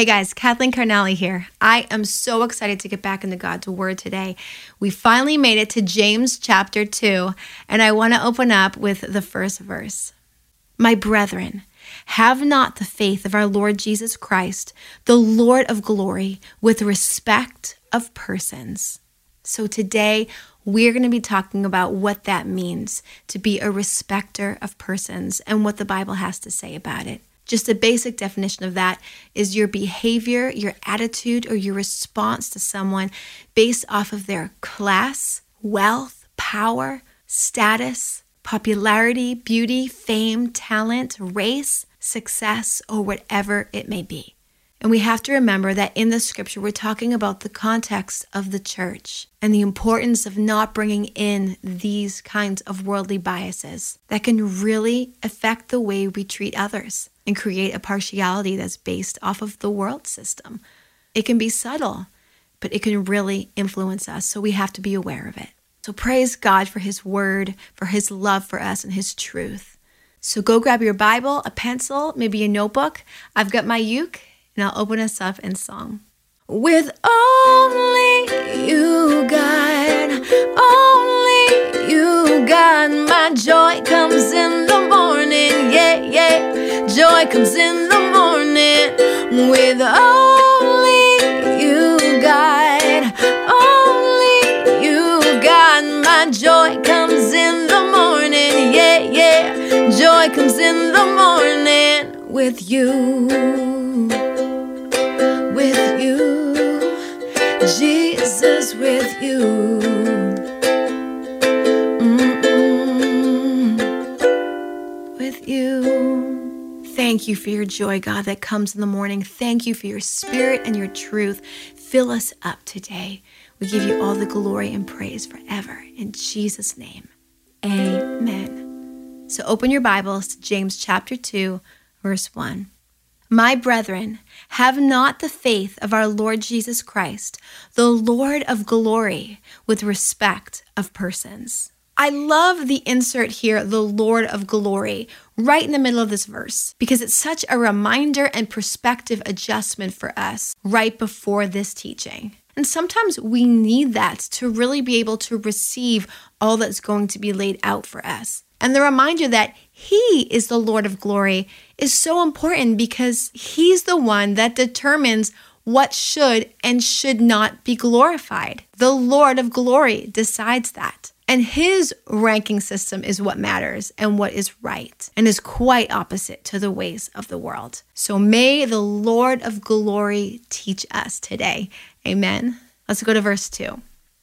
Hey guys, Kathleen Carnali here. I am so excited to get back into God's Word today. We finally made it to James chapter 2, and I want to open up with the first verse. My brethren, have not the faith of our Lord Jesus Christ, the Lord of glory, with respect of persons. So today, we're going to be talking about what that means to be a respecter of persons and what the Bible has to say about it. Just a basic definition of that is your behavior, your attitude, or your response to someone based off of their class, wealth, power, status, popularity, beauty, fame, talent, race, success, or whatever it may be. And we have to remember that in the scripture, we're talking about the context of the church and the importance of not bringing in these kinds of worldly biases that can really affect the way we treat others and create a partiality that's based off of the world system. It can be subtle, but it can really influence us. So we have to be aware of it. So praise God for His word, for His love for us, and His truth. So go grab your Bible, a pencil, maybe a notebook. I've got my uke and I'll open us up in song. With only you, God, only you, God, my joy comes in the morning, yeah, yeah. Joy comes in the morning with only you, God, only you, God, my joy comes in the morning, yeah, yeah. Joy comes in the morning with you with you, Jesus with you. With you. Thank you for your joy, God, that comes in the morning. Thank you for your spirit and your truth. Fill us up today. We give you all the glory and praise forever. In Jesus' name, amen. So open your Bibles to James chapter 2, verse 1. My brethren, have not the faith of our Lord Jesus Christ, the Lord of glory, with respect of persons. I love the insert here, the Lord of glory, right in the middle of this verse, because it's such a reminder and perspective adjustment for us right before this teaching. And sometimes we need that to really be able to receive all that's going to be laid out for us. And the reminder that He is the Lord of glory is so important because He's the one that determines what should and should not be glorified. The Lord of glory decides that. And his ranking system is what matters and what is right, and is quite opposite to the ways of the world. So may the Lord of glory teach us today. Amen. Let's go to verse 2.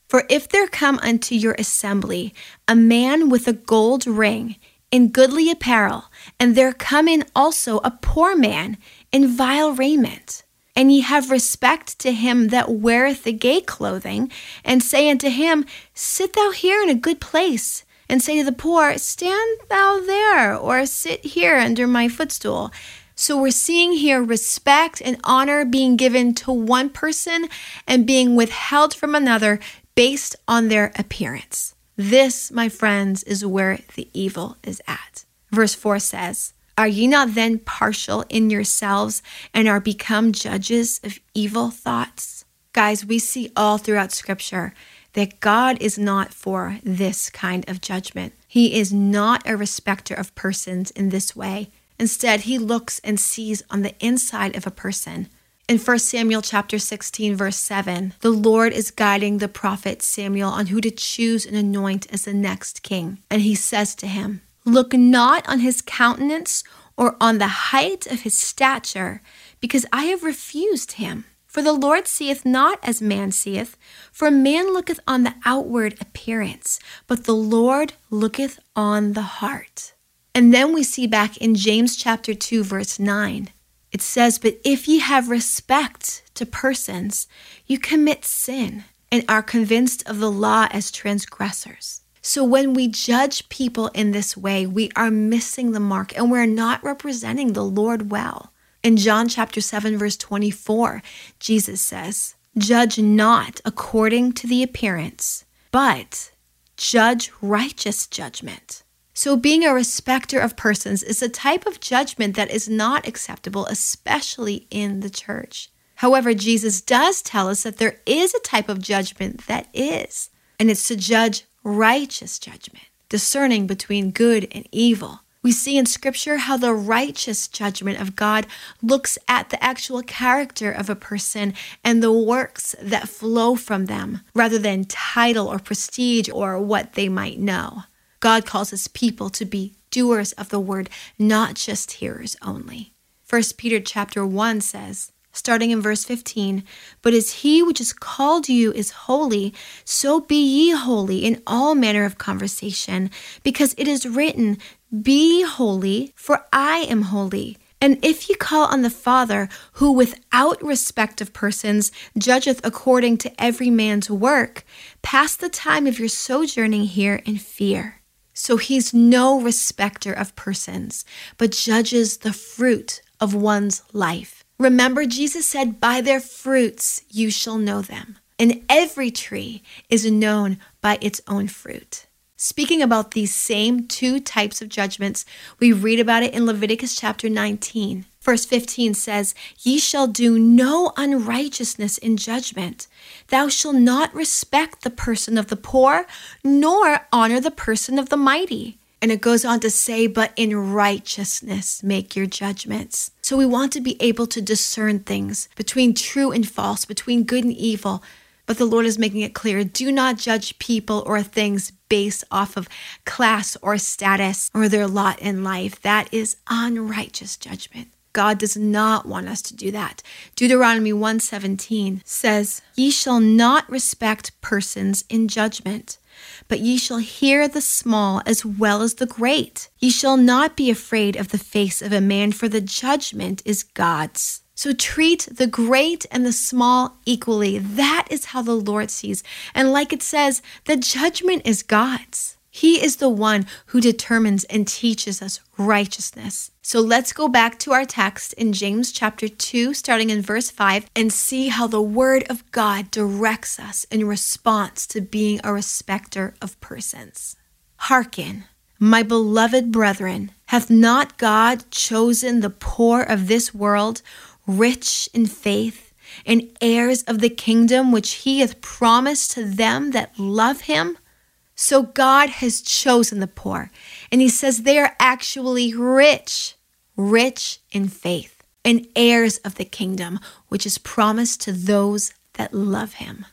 For if there come unto your assembly a man with a gold ring in goodly apparel, and there come in also a poor man in vile raiment. And ye have respect to him that weareth the gay clothing, and say unto him, Sit thou here in a good place, and say to the poor, Stand thou there, or sit here under my footstool. So we're seeing here respect and honor being given to one person and being withheld from another based on their appearance. This, my friends, is where the evil is at. Verse 4 says, Are ye not then partial in yourselves and are become judges of evil thoughts? Guys, we see all throughout Scripture that God is not for this kind of judgment. He is not a respecter of persons in this way. Instead, he looks and sees on the inside of a person in 1 Samuel chapter 16 verse 7, the Lord is guiding the prophet Samuel on who to choose and anoint as the next king. And he says to him, Look not on his countenance or on the height of his stature, because I have refused him. For the Lord seeth not as man seeth, for man looketh on the outward appearance, but the Lord looketh on the heart. And then we see back in James chapter 2 verse 9, it says, But if ye have respect to persons, you commit sin and are convinced of the law as transgressors. So when we judge people in this way, we are missing the mark and we're not representing the Lord well. In John chapter 7 verse 24, Jesus says, "Judge not according to the appearance, but judge righteous judgment." So, being a respecter of persons is a type of judgment that is not acceptable, especially in the church. However, Jesus does tell us that there is a type of judgment that is, and it's to judge righteous judgment, discerning between good and evil. We see in Scripture how the righteous judgment of God looks at the actual character of a person and the works that flow from them, rather than title or prestige or what they might know. God calls his people to be doers of the word, not just hearers only. 1 Peter chapter 1 says, starting in verse 15, But as he which has called you is holy, so be ye holy in all manner of conversation, because it is written, Be holy, for I am holy. And if ye call on the Father, who without respect of persons judgeth according to every man's work, pass the time of your sojourning here in fear. So he's no respecter of persons, but judges the fruit of one's life. Remember, Jesus said, By their fruits you shall know them. And every tree is known by its own fruit. Speaking about these same two types of judgments, we read about it in Leviticus chapter 19. Verse 15 says, Ye shall do no unrighteousness in judgment. Thou shalt not respect the person of the poor, nor honor the person of the mighty. And it goes on to say, But in righteousness make your judgments. So we want to be able to discern things between true and false, between good and evil. But the Lord is making it clear do not judge people or things based off of class or status or their lot in life. That is unrighteous judgment. God does not want us to do that. Deuteronomy 1:17 says, "Ye shall not respect persons in judgment, but ye shall hear the small as well as the great. Ye shall not be afraid of the face of a man, for the judgment is God's." So treat the great and the small equally. That is how the Lord sees. And like it says, the judgment is God's. He is the one who determines and teaches us righteousness. So let's go back to our text in James chapter 2, starting in verse 5, and see how the word of God directs us in response to being a respecter of persons. Hearken, my beloved brethren, hath not God chosen the poor of this world, rich in faith, and heirs of the kingdom which he hath promised to them that love him? So God has chosen the poor, and He says they are actually rich, rich in faith, and heirs of the kingdom, which is promised to those that love Him.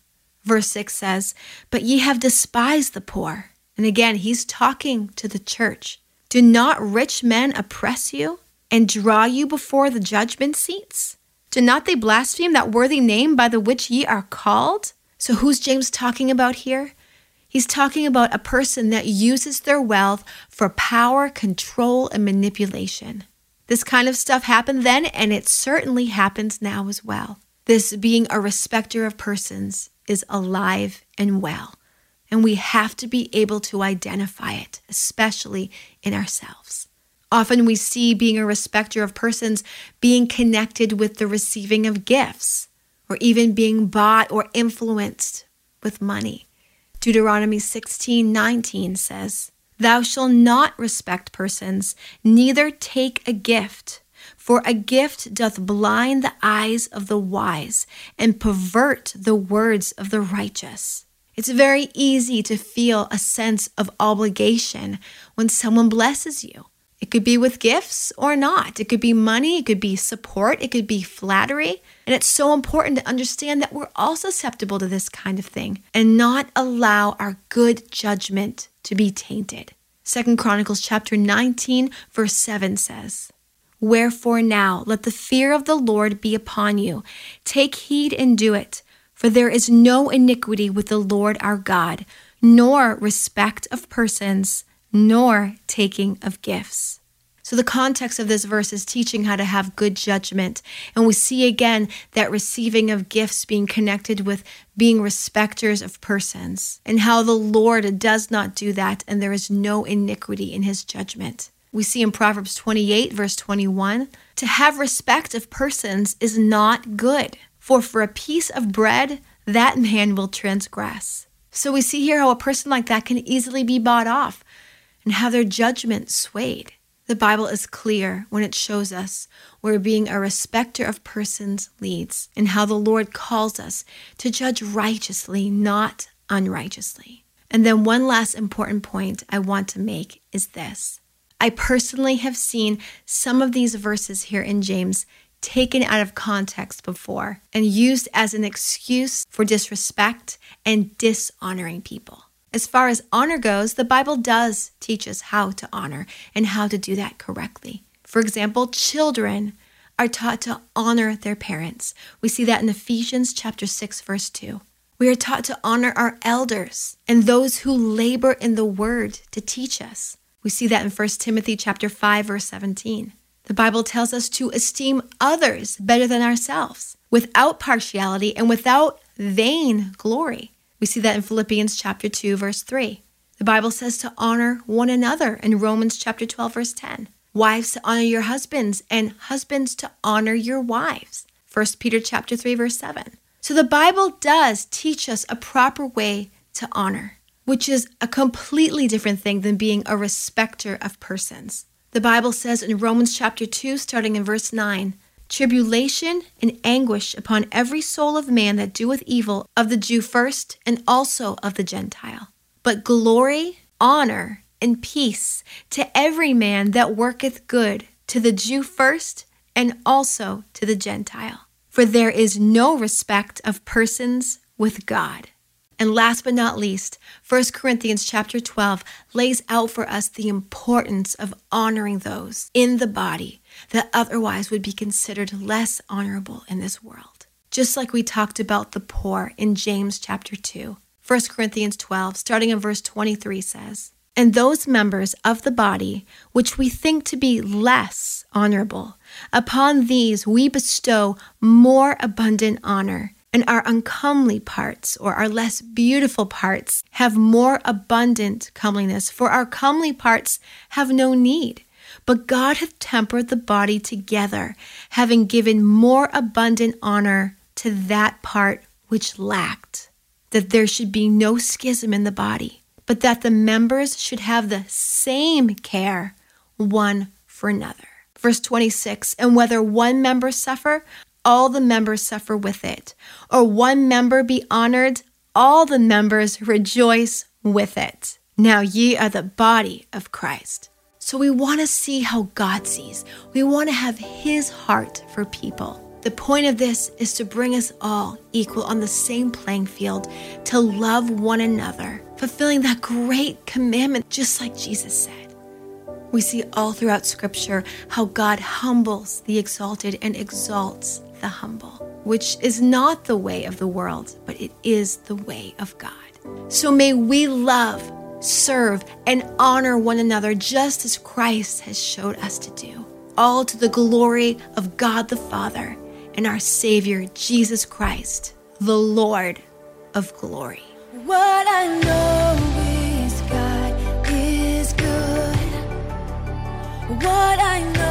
Verse 6 says, But ye have despised the poor. And again, He's talking to the church. Do not rich men oppress you and draw you before the judgment seats? Do not they blaspheme that worthy name by the which ye are called? So, who's James talking about here? He's talking about a person that uses their wealth for power, control, and manipulation. This kind of stuff happened then, and it certainly happens now as well. This being a respecter of persons is alive and well, and we have to be able to identify it, especially in ourselves. Often we see being a respecter of persons being connected with the receiving of gifts, or even being bought or influenced with money. Deuteronomy 16 19 says, Thou shalt not respect persons, neither take a gift. For a gift doth blind the eyes of the wise and pervert the words of the righteous. It's very easy to feel a sense of obligation when someone blesses you. It could be with gifts or not. It could be money, it could be support, it could be flattery. And it's so important to understand that we're all susceptible to this kind of thing and not allow our good judgment to be tainted. Second Chronicles chapter 19 verse 7 says, Wherefore now let the fear of the Lord be upon you. Take heed and do it, for there is no iniquity with the Lord our God, nor respect of persons nor taking of gifts. So, the context of this verse is teaching how to have good judgment. And we see again that receiving of gifts being connected with being respecters of persons, and how the Lord does not do that, and there is no iniquity in his judgment. We see in Proverbs 28, verse 21, to have respect of persons is not good, for for a piece of bread, that man will transgress. So we see here how a person like that can easily be bought off and have their judgment swayed. The Bible is clear when it shows us where being a respecter of persons leads and how the Lord calls us to judge righteously, not unrighteously. And then, one last important point I want to make is this I personally have seen some of these verses here in James taken out of context before and used as an excuse for disrespect and dishonoring people. As far as honor goes, the Bible does teach us how to honor and how to do that correctly. For example, children are taught to honor their parents. We see that in Ephesians chapter 6 verse 2. We are taught to honor our elders and those who labor in the word to teach us. We see that in 1 Timothy chapter 5 verse 17. The Bible tells us to esteem others better than ourselves, without partiality and without vain glory. We see that in Philippians chapter 2 verse 3. The Bible says to honor one another in Romans chapter 12 verse 10. Wives to honor your husbands and husbands to honor your wives. 1 Peter chapter 3 verse 7. So the Bible does teach us a proper way to honor which is a completely different thing than being a respecter of persons. The Bible says in Romans chapter 2, starting in verse 9, tribulation and anguish upon every soul of man that doeth evil, of the Jew first, and also of the Gentile. But glory, honor, and peace to every man that worketh good, to the Jew first, and also to the Gentile. For there is no respect of persons with God. And last but not least, 1 Corinthians chapter 12 lays out for us the importance of honoring those in the body that otherwise would be considered less honorable in this world. Just like we talked about the poor in James chapter 2. 1 Corinthians 12, starting in verse 23, says, And those members of the body which we think to be less honorable, upon these we bestow more abundant honor and our uncomely parts or our less beautiful parts have more abundant comeliness, for our comely parts have no need. But God hath tempered the body together, having given more abundant honor to that part which lacked, that there should be no schism in the body, but that the members should have the same care one for another. Verse 26 And whether one member suffer, all the members suffer with it, or one member be honored, all the members rejoice with it. Now ye are the body of Christ. So we want to see how God sees. We want to have his heart for people. The point of this is to bring us all equal on the same playing field, to love one another, fulfilling that great commandment, just like Jesus said. We see all throughout Scripture how God humbles the exalted and exalts the humble, which is not the way of the world, but it is the way of God. So may we love, serve, and honor one another just as Christ has showed us to do, all to the glory of God the Father and our Savior, Jesus Christ, the Lord of glory. What I know is God is good. What I know.